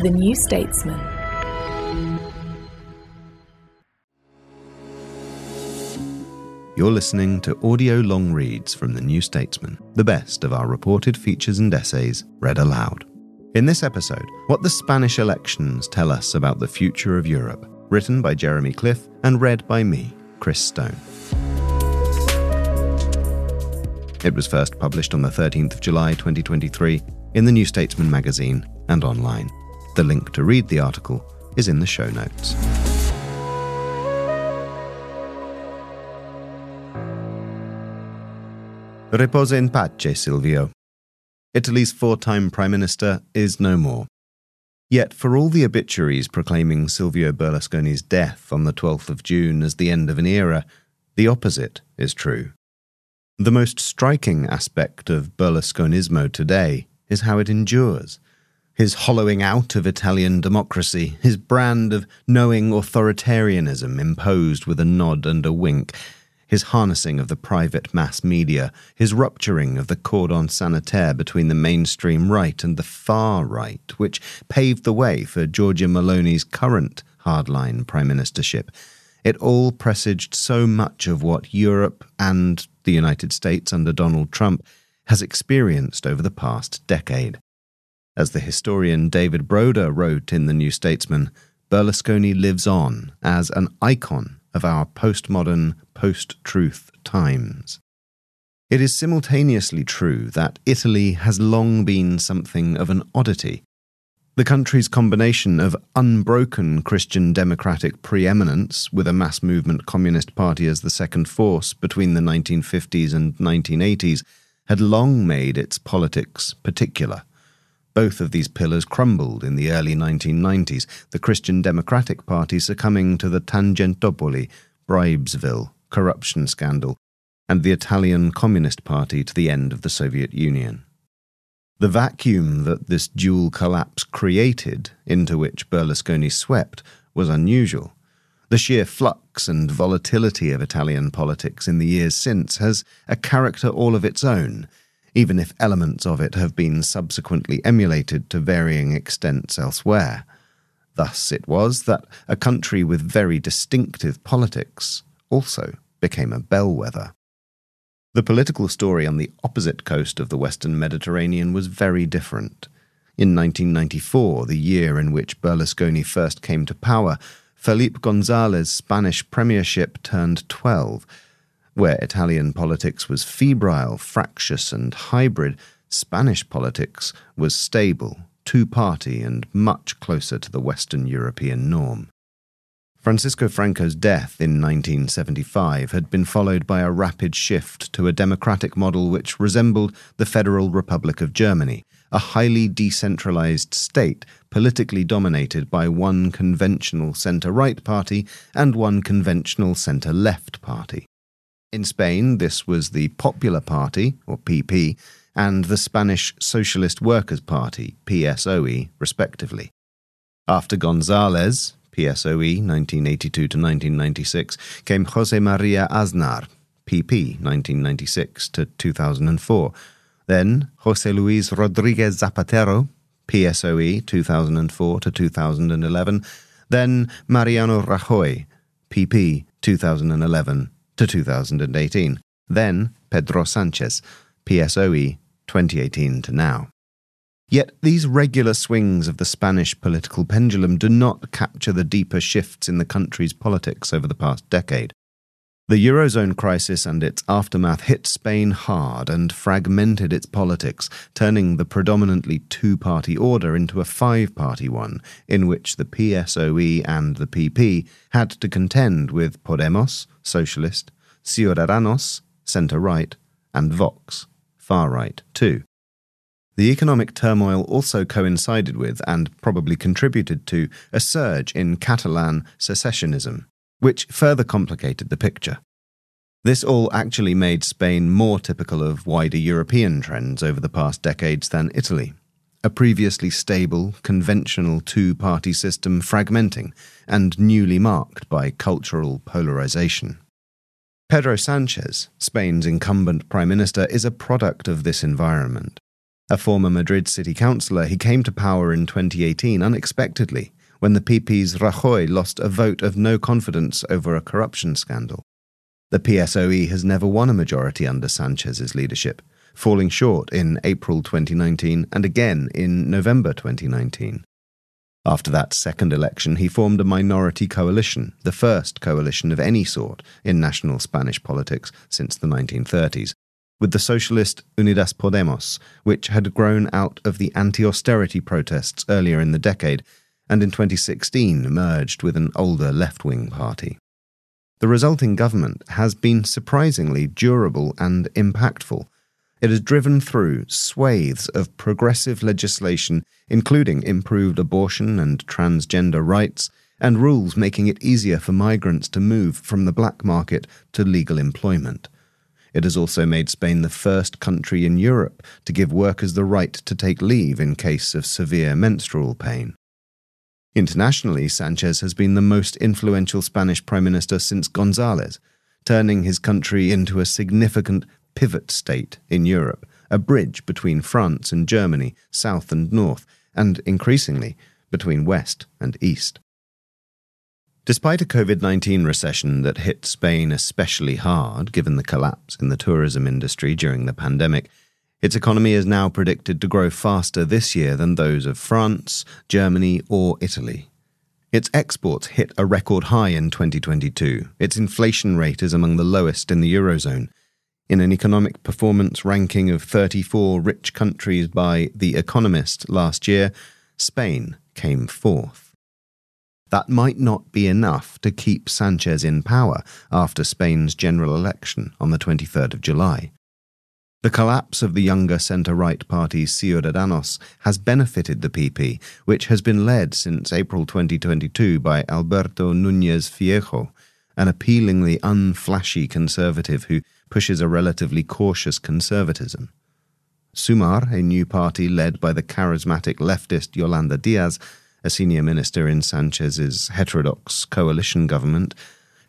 The New Statesman. You're listening to audio long reads from The New Statesman, the best of our reported features and essays read aloud. In this episode, what the Spanish elections tell us about the future of Europe, written by Jeremy Cliffe and read by me, Chris Stone. It was first published on the 13th of July 2023 in the New Statesman magazine and online. The link to read the article is in the show notes. Riposa in pace, Silvio. Italy's four time Prime Minister is no more. Yet, for all the obituaries proclaiming Silvio Berlusconi's death on the 12th of June as the end of an era, the opposite is true. The most striking aspect of Berlusconismo today is how it endures. His hollowing out of Italian democracy, his brand of knowing authoritarianism imposed with a nod and a wink, his harnessing of the private mass media, his rupturing of the cordon sanitaire between the mainstream right and the far right, which paved the way for Giorgia Meloni's current hardline prime ministership. It all presaged so much of what Europe and the United States under Donald Trump has experienced over the past decade. As the historian David Broder wrote in The New Statesman, Berlusconi lives on as an icon of our postmodern, post truth times. It is simultaneously true that Italy has long been something of an oddity. The country's combination of unbroken Christian democratic preeminence with a mass movement communist party as the second force between the 1950s and 1980s had long made its politics particular. Both of these pillars crumbled in the early 1990s, the Christian Democratic Party succumbing to the Tangentopoli, Bribesville, corruption scandal, and the Italian Communist Party to the end of the Soviet Union. The vacuum that this dual collapse created, into which Berlusconi swept, was unusual. The sheer flux and volatility of Italian politics in the years since has a character all of its own even if elements of it have been subsequently emulated to varying extents elsewhere. Thus it was that a country with very distinctive politics also became a bellwether. The political story on the opposite coast of the Western Mediterranean was very different. In 1994, the year in which Berlusconi first came to power, Felipe González's Spanish premiership turned 12 where Italian politics was febrile, fractious, and hybrid, Spanish politics was stable, two party, and much closer to the Western European norm. Francisco Franco's death in 1975 had been followed by a rapid shift to a democratic model which resembled the Federal Republic of Germany, a highly decentralized state politically dominated by one conventional centre right party and one conventional centre left party. In Spain, this was the Popular Party, or PP, and the Spanish Socialist Workers' Party, PSOE, respectively. After González, PSOE 1982 to 1996, came Jose Maria Aznar, PP 1996 to 2004. Then Jose Luis Rodriguez Zapatero, PSOE 2004 to 2011. Then Mariano Rajoy, PP 2011 to 2018. Then Pedro Sanchez, PSOE 2018 to now. Yet these regular swings of the Spanish political pendulum do not capture the deeper shifts in the country's politics over the past decade. The Eurozone crisis and its aftermath hit Spain hard and fragmented its politics, turning the predominantly two party order into a five party one, in which the PSOE and the PP had to contend with Podemos, Socialist, Ciudadanos, centre right, and Vox, far right, too. The economic turmoil also coincided with, and probably contributed to, a surge in Catalan secessionism, which further complicated the picture. This all actually made Spain more typical of wider European trends over the past decades than Italy. A previously stable, conventional two party system fragmenting and newly marked by cultural polarization. Pedro Sanchez, Spain's incumbent prime minister, is a product of this environment. A former Madrid city councillor, he came to power in 2018 unexpectedly when the PP's Rajoy lost a vote of no confidence over a corruption scandal. The PSOE has never won a majority under Sanchez's leadership, falling short in April 2019 and again in November 2019. After that second election, he formed a minority coalition, the first coalition of any sort in national Spanish politics since the 1930s, with the socialist Unidas Podemos, which had grown out of the anti austerity protests earlier in the decade and in 2016 merged with an older left wing party. The resulting government has been surprisingly durable and impactful. It has driven through swathes of progressive legislation, including improved abortion and transgender rights, and rules making it easier for migrants to move from the black market to legal employment. It has also made Spain the first country in Europe to give workers the right to take leave in case of severe menstrual pain. Internationally, Sanchez has been the most influential Spanish prime minister since Gonzalez, turning his country into a significant pivot state in Europe, a bridge between France and Germany, south and north, and increasingly between west and east. Despite a COVID 19 recession that hit Spain especially hard, given the collapse in the tourism industry during the pandemic, its economy is now predicted to grow faster this year than those of France, Germany, or Italy. Its exports hit a record high in 2022. Its inflation rate is among the lowest in the Eurozone. In an economic performance ranking of 34 rich countries by The Economist last year, Spain came fourth. That might not be enough to keep Sanchez in power after Spain's general election on the 23rd of July. The collapse of the younger centre right party Ciudadanos has benefited the PP, which has been led since April 2022 by Alberto Núñez Feijóo, an appealingly unflashy conservative who pushes a relatively cautious conservatism. Sumar, a new party led by the charismatic leftist Yolanda Diaz, a senior minister in Sanchez's heterodox coalition government,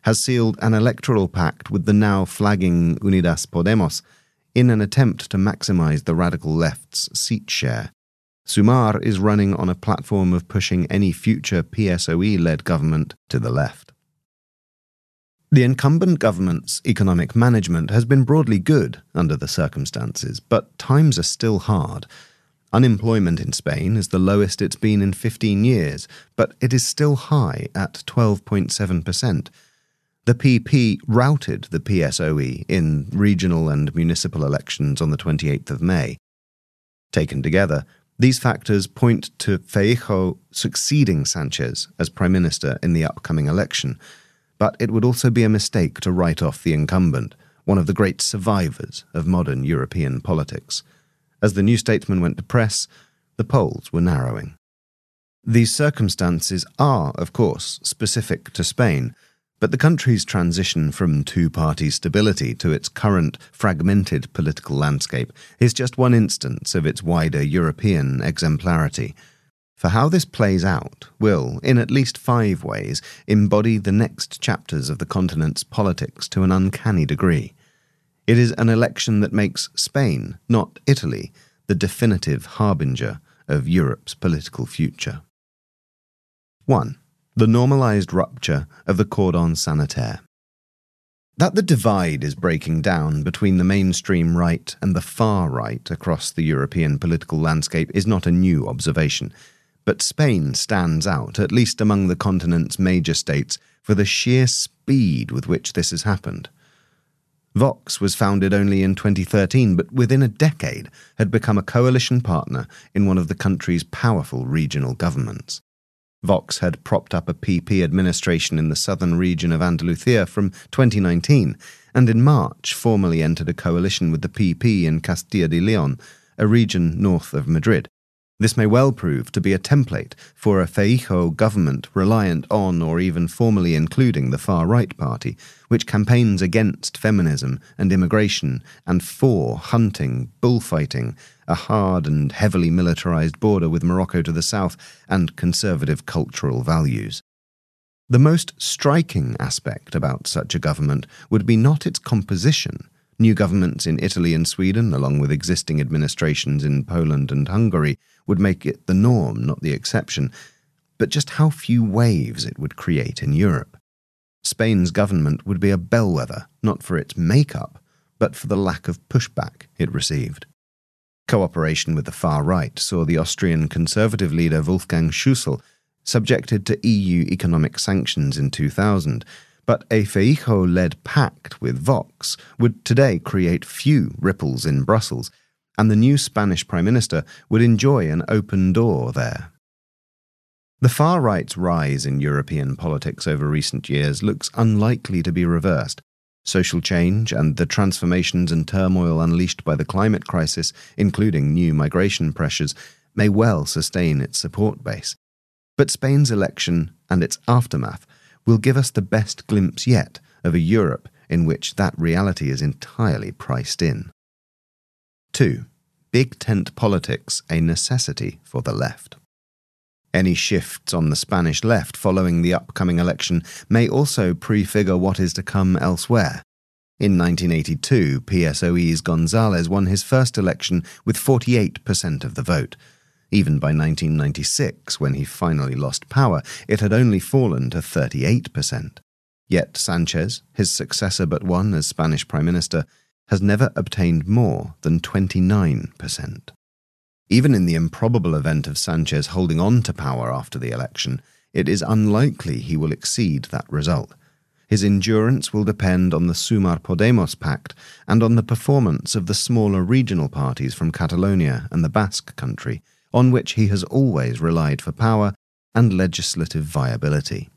has sealed an electoral pact with the now flagging Unidas Podemos in an attempt to maximize the radical left's seat share. Sumar is running on a platform of pushing any future PSOE led government to the left. The incumbent government's economic management has been broadly good under the circumstances, but times are still hard, Unemployment in Spain is the lowest it's been in 15 years, but it is still high at 12.7%. The PP routed the PSOE in regional and municipal elections on the 28th of May. Taken together, these factors point to Feijóo succeeding Sanchez as Prime Minister in the upcoming election, but it would also be a mistake to write off the incumbent, one of the great survivors of modern European politics. As the New Statesman went to press, the polls were narrowing. These circumstances are, of course, specific to Spain, but the country's transition from two party stability to its current fragmented political landscape is just one instance of its wider European exemplarity. For how this plays out will, in at least five ways, embody the next chapters of the continent's politics to an uncanny degree. It is an election that makes Spain, not Italy, the definitive harbinger of Europe's political future. 1. The normalized rupture of the cordon sanitaire. That the divide is breaking down between the mainstream right and the far right across the European political landscape is not a new observation. But Spain stands out, at least among the continent's major states, for the sheer speed with which this has happened. Vox was founded only in 2013, but within a decade had become a coalition partner in one of the country's powerful regional governments. Vox had propped up a PP administration in the southern region of Andalusia from 2019, and in March formally entered a coalition with the PP in Castilla y Leon, a region north of Madrid. This may well prove to be a template for a Feijóo government reliant on or even formally including the far right party, which campaigns against feminism and immigration and for hunting, bullfighting, a hard and heavily militarized border with Morocco to the south, and conservative cultural values. The most striking aspect about such a government would be not its composition New governments in Italy and Sweden, along with existing administrations in Poland and Hungary, would make it the norm, not the exception, but just how few waves it would create in Europe. Spain's government would be a bellwether, not for its makeup, but for the lack of pushback it received. Cooperation with the far right saw the Austrian conservative leader Wolfgang Schüssel subjected to EU economic sanctions in 2000 but a Feijóo led pact with Vox would today create few ripples in Brussels, and the new Spanish Prime Minister would enjoy an open door there. The far right's rise in European politics over recent years looks unlikely to be reversed. Social change and the transformations and turmoil unleashed by the climate crisis, including new migration pressures, may well sustain its support base. But Spain's election and its aftermath will give us the best glimpse yet of a Europe in which that reality is entirely priced in. 2. Big tent politics a necessity for the left. Any shifts on the Spanish left following the upcoming election may also prefigure what is to come elsewhere. In 1982, PSOE's González won his first election with 48% of the vote, even by 1996, when he finally lost power, it had only fallen to 38%. Yet Sanchez, his successor but one as Spanish Prime Minister, has never obtained more than 29%. Even in the improbable event of Sanchez holding on to power after the election, it is unlikely he will exceed that result. His endurance will depend on the Sumar Podemos pact and on the performance of the smaller regional parties from Catalonia and the Basque country, on which he has always relied for power and legislative viability.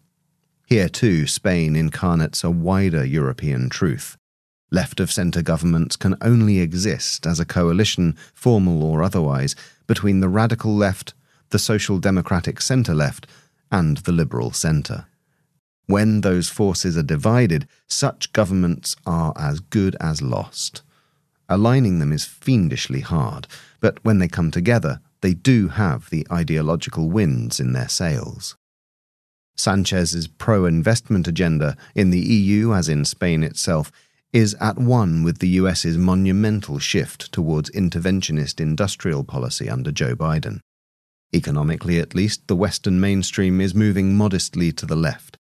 Here, too, Spain incarnates a wider European truth. Left of centre governments can only exist as a coalition, formal or otherwise, between the radical left, the social democratic centre left, and the liberal centre. When those forces are divided, such governments are as good as lost. Aligning them is fiendishly hard, but when they come together, they do have the ideological winds in their sails. Sanchez's pro investment agenda in the EU, as in Spain itself, is at one with the US's monumental shift towards interventionist industrial policy under Joe Biden. Economically, at least, the Western mainstream is moving modestly to the left.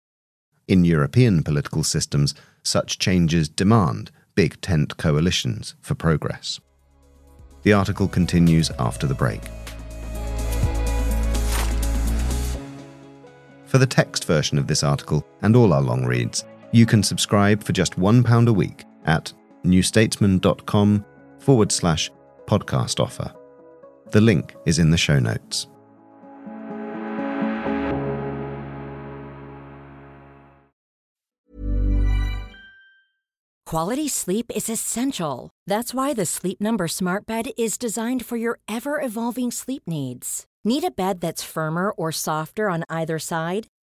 In European political systems, such changes demand big tent coalitions for progress. The article continues after the break. For the text version of this article and all our long reads, you can subscribe for just £1 a week at newstatesman.com forward slash podcast offer. The link is in the show notes. Quality sleep is essential. That's why the Sleep Number Smart Bed is designed for your ever evolving sleep needs. Need a bed that's firmer or softer on either side?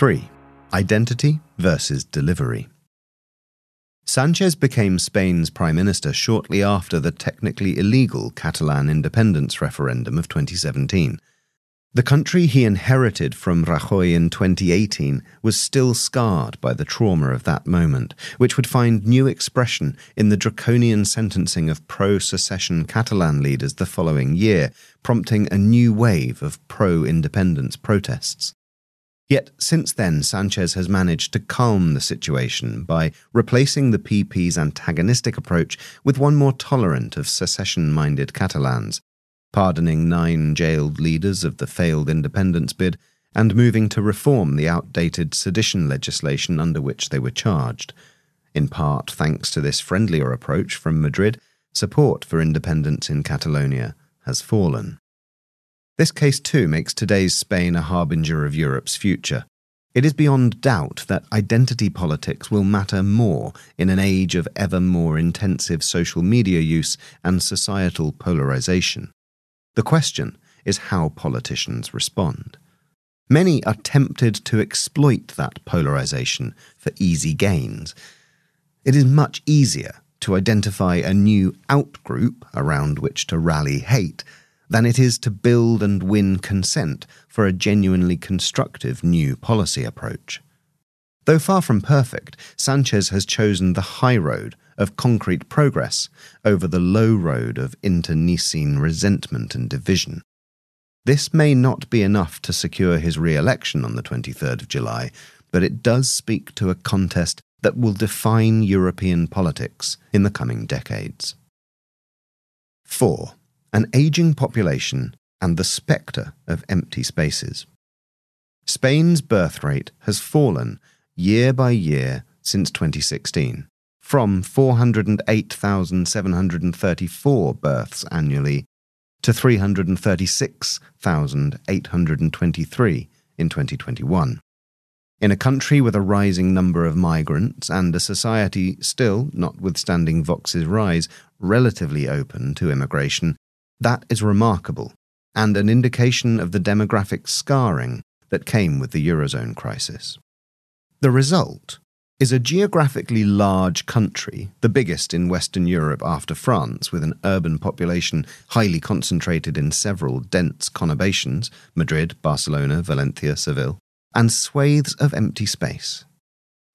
3. Identity versus delivery. Sanchez became Spain's prime minister shortly after the technically illegal Catalan independence referendum of 2017, the country he inherited from Rajoy in 2018 was still scarred by the trauma of that moment, which would find new expression in the draconian sentencing of pro secession Catalan leaders the following year, prompting a new wave of pro independence protests. Yet since then, Sanchez has managed to calm the situation by replacing the PP's antagonistic approach with one more tolerant of secession minded Catalans pardoning nine jailed leaders of the failed independence bid, and moving to reform the outdated sedition legislation under which they were charged. In part thanks to this friendlier approach from Madrid, support for independence in Catalonia has fallen. This case too makes today's Spain a harbinger of Europe's future. It is beyond doubt that identity politics will matter more in an age of ever more intensive social media use and societal polarization. The question is how politicians respond. Many are tempted to exploit that polarization for easy gains. It is much easier to identify a new outgroup around which to rally hate than it is to build and win consent for a genuinely constructive new policy approach. Though far from perfect, Sanchez has chosen the high road of concrete progress over the low road of internecine resentment and division. This may not be enough to secure his re election on the 23rd of July, but it does speak to a contest that will define European politics in the coming decades. 4. An aging population and the spectre of empty spaces. Spain's birth rate has fallen year by year since 2016 from 408,734 births annually to 336,823 in 2021. In a country with a rising number of migrants and a society still, notwithstanding Vox's rise, relatively open to immigration, that is remarkable and an indication of the demographic scarring that came with the Eurozone crisis. The result is a geographically large country, the biggest in Western Europe after France, with an urban population highly concentrated in several dense conurbations Madrid, Barcelona, Valencia, Seville, and swathes of empty space.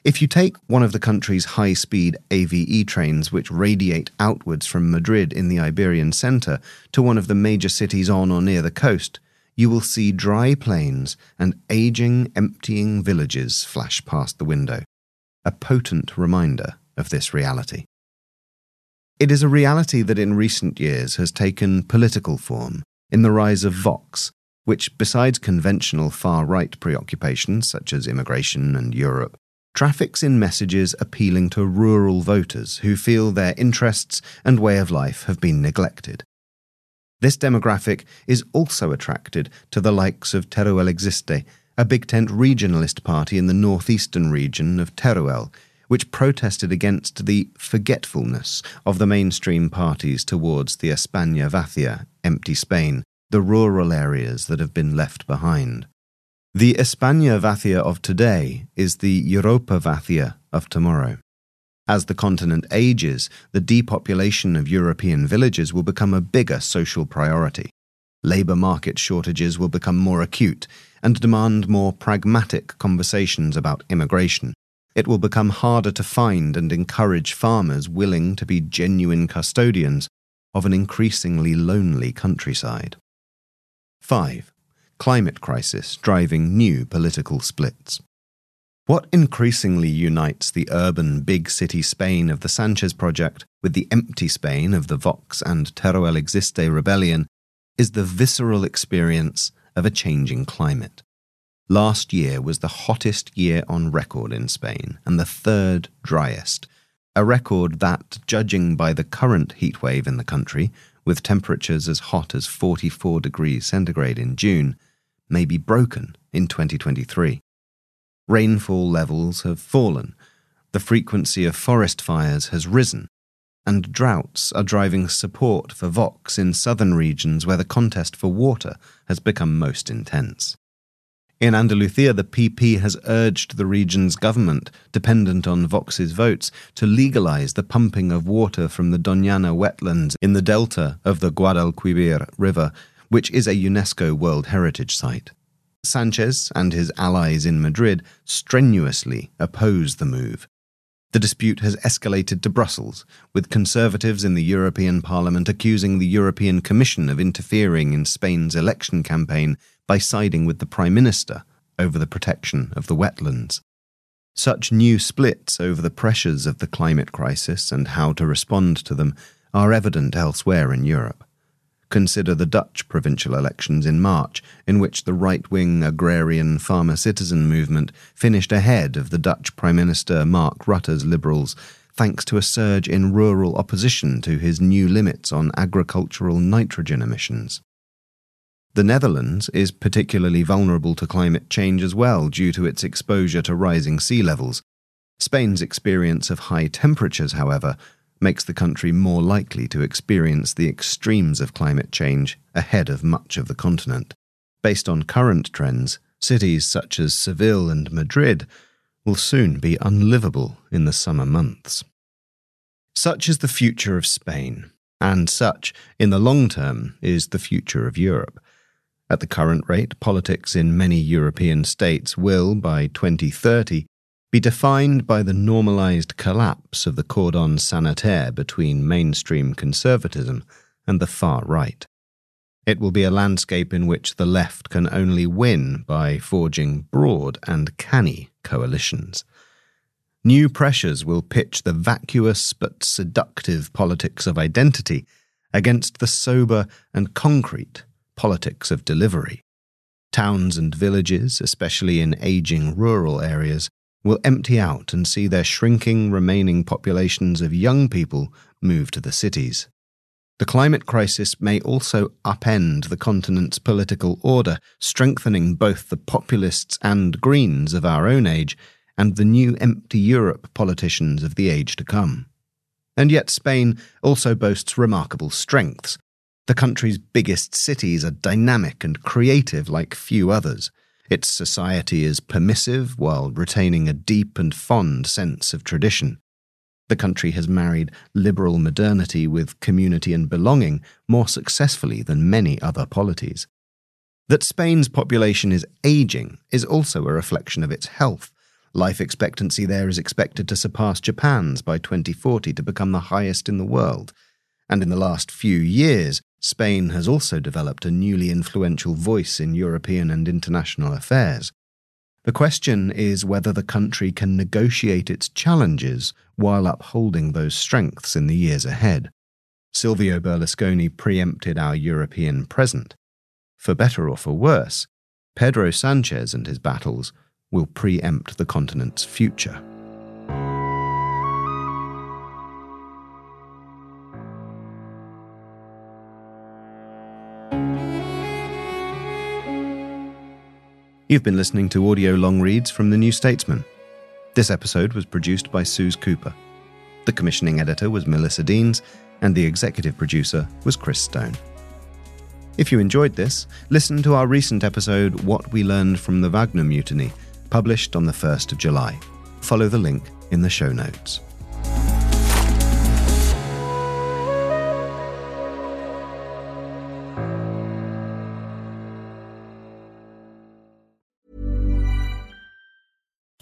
If you take one of the country's high speed AVE trains, which radiate outwards from Madrid in the Iberian centre to one of the major cities on or near the coast, you will see dry plains and aging, emptying villages flash past the window a potent reminder of this reality. It is a reality that in recent years has taken political form in the rise of Vox, which, besides conventional far right preoccupations such as immigration and Europe, traffics in messages appealing to rural voters who feel their interests and way of life have been neglected. This demographic is also attracted to the likes of Teruel Existe a Big Tent regionalist party in the northeastern region of Teruel, which protested against the forgetfulness of the mainstream parties towards the España Vacía, empty Spain, the rural areas that have been left behind. The España Vacía of today is the Europa Vacía of tomorrow. As the continent ages, the depopulation of European villages will become a bigger social priority. Labour market shortages will become more acute, and demand more pragmatic conversations about immigration. It will become harder to find and encourage farmers willing to be genuine custodians of an increasingly lonely countryside. 5. Climate crisis driving new political splits. What increasingly unites the urban big city Spain of the Sanchez project with the empty Spain of the Vox and Teruel Existe rebellion is the visceral experience of a changing climate. Last year was the hottest year on record in Spain and the third driest, a record that, judging by the current heatwave in the country, with temperatures as hot as 44 degrees centigrade in June, may be broken in 2023. Rainfall levels have fallen, the frequency of forest fires has risen, and droughts are driving support for Vox in southern regions where the contest for water has become most intense. In Andalusia, the PP has urged the region's government, dependent on Vox's votes, to legalize the pumping of water from the Doñana wetlands in the delta of the Guadalquivir River, which is a UNESCO World Heritage Site. Sanchez and his allies in Madrid strenuously oppose the move. The dispute has escalated to Brussels, with conservatives in the European Parliament accusing the European Commission of interfering in Spain's election campaign by siding with the Prime Minister over the protection of the wetlands. Such new splits over the pressures of the climate crisis and how to respond to them are evident elsewhere in Europe. Consider the Dutch provincial elections in March, in which the right wing agrarian farmer citizen movement finished ahead of the Dutch Prime Minister Mark Rutte's Liberals, thanks to a surge in rural opposition to his new limits on agricultural nitrogen emissions. The Netherlands is particularly vulnerable to climate change as well due to its exposure to rising sea levels. Spain's experience of high temperatures, however, makes the country more likely to experience the extremes of climate change ahead of much of the continent. Based on current trends, cities such as Seville and Madrid will soon be unlivable in the summer months. Such is the future of Spain, and such, in the long term, is the future of Europe. At the current rate, politics in many European states will, by 2030, be defined by the normalized collapse of the cordon sanitaire between mainstream conservatism and the far right. It will be a landscape in which the left can only win by forging broad and canny coalitions. New pressures will pitch the vacuous but seductive politics of identity against the sober and concrete politics of delivery. Towns and villages, especially in aging rural areas, will empty out and see their shrinking remaining populations of young people move to the cities. The climate crisis may also upend the continent's political order, strengthening both the populists and Greens of our own age and the new empty Europe politicians of the age to come. And yet Spain also boasts remarkable strengths. The country's biggest cities are dynamic and creative like few others. Its society is permissive while retaining a deep and fond sense of tradition. The country has married liberal modernity with community and belonging more successfully than many other polities. That Spain's population is aging is also a reflection of its health. Life expectancy there is expected to surpass Japan's by 2040 to become the highest in the world. And in the last few years, Spain has also developed a newly influential voice in European and international affairs. The question is whether the country can negotiate its challenges while upholding those strengths in the years ahead. Silvio Berlusconi preempted our European present. For better or for worse, Pedro Sanchez and his battles will preempt the continent's future. You've been listening to audio long reads from The New Statesman. This episode was produced by Suze Cooper. The commissioning editor was Melissa Deans, and the executive producer was Chris Stone. If you enjoyed this, listen to our recent episode, What We Learned from the Wagner Mutiny, published on the 1st of July. Follow the link in the show notes.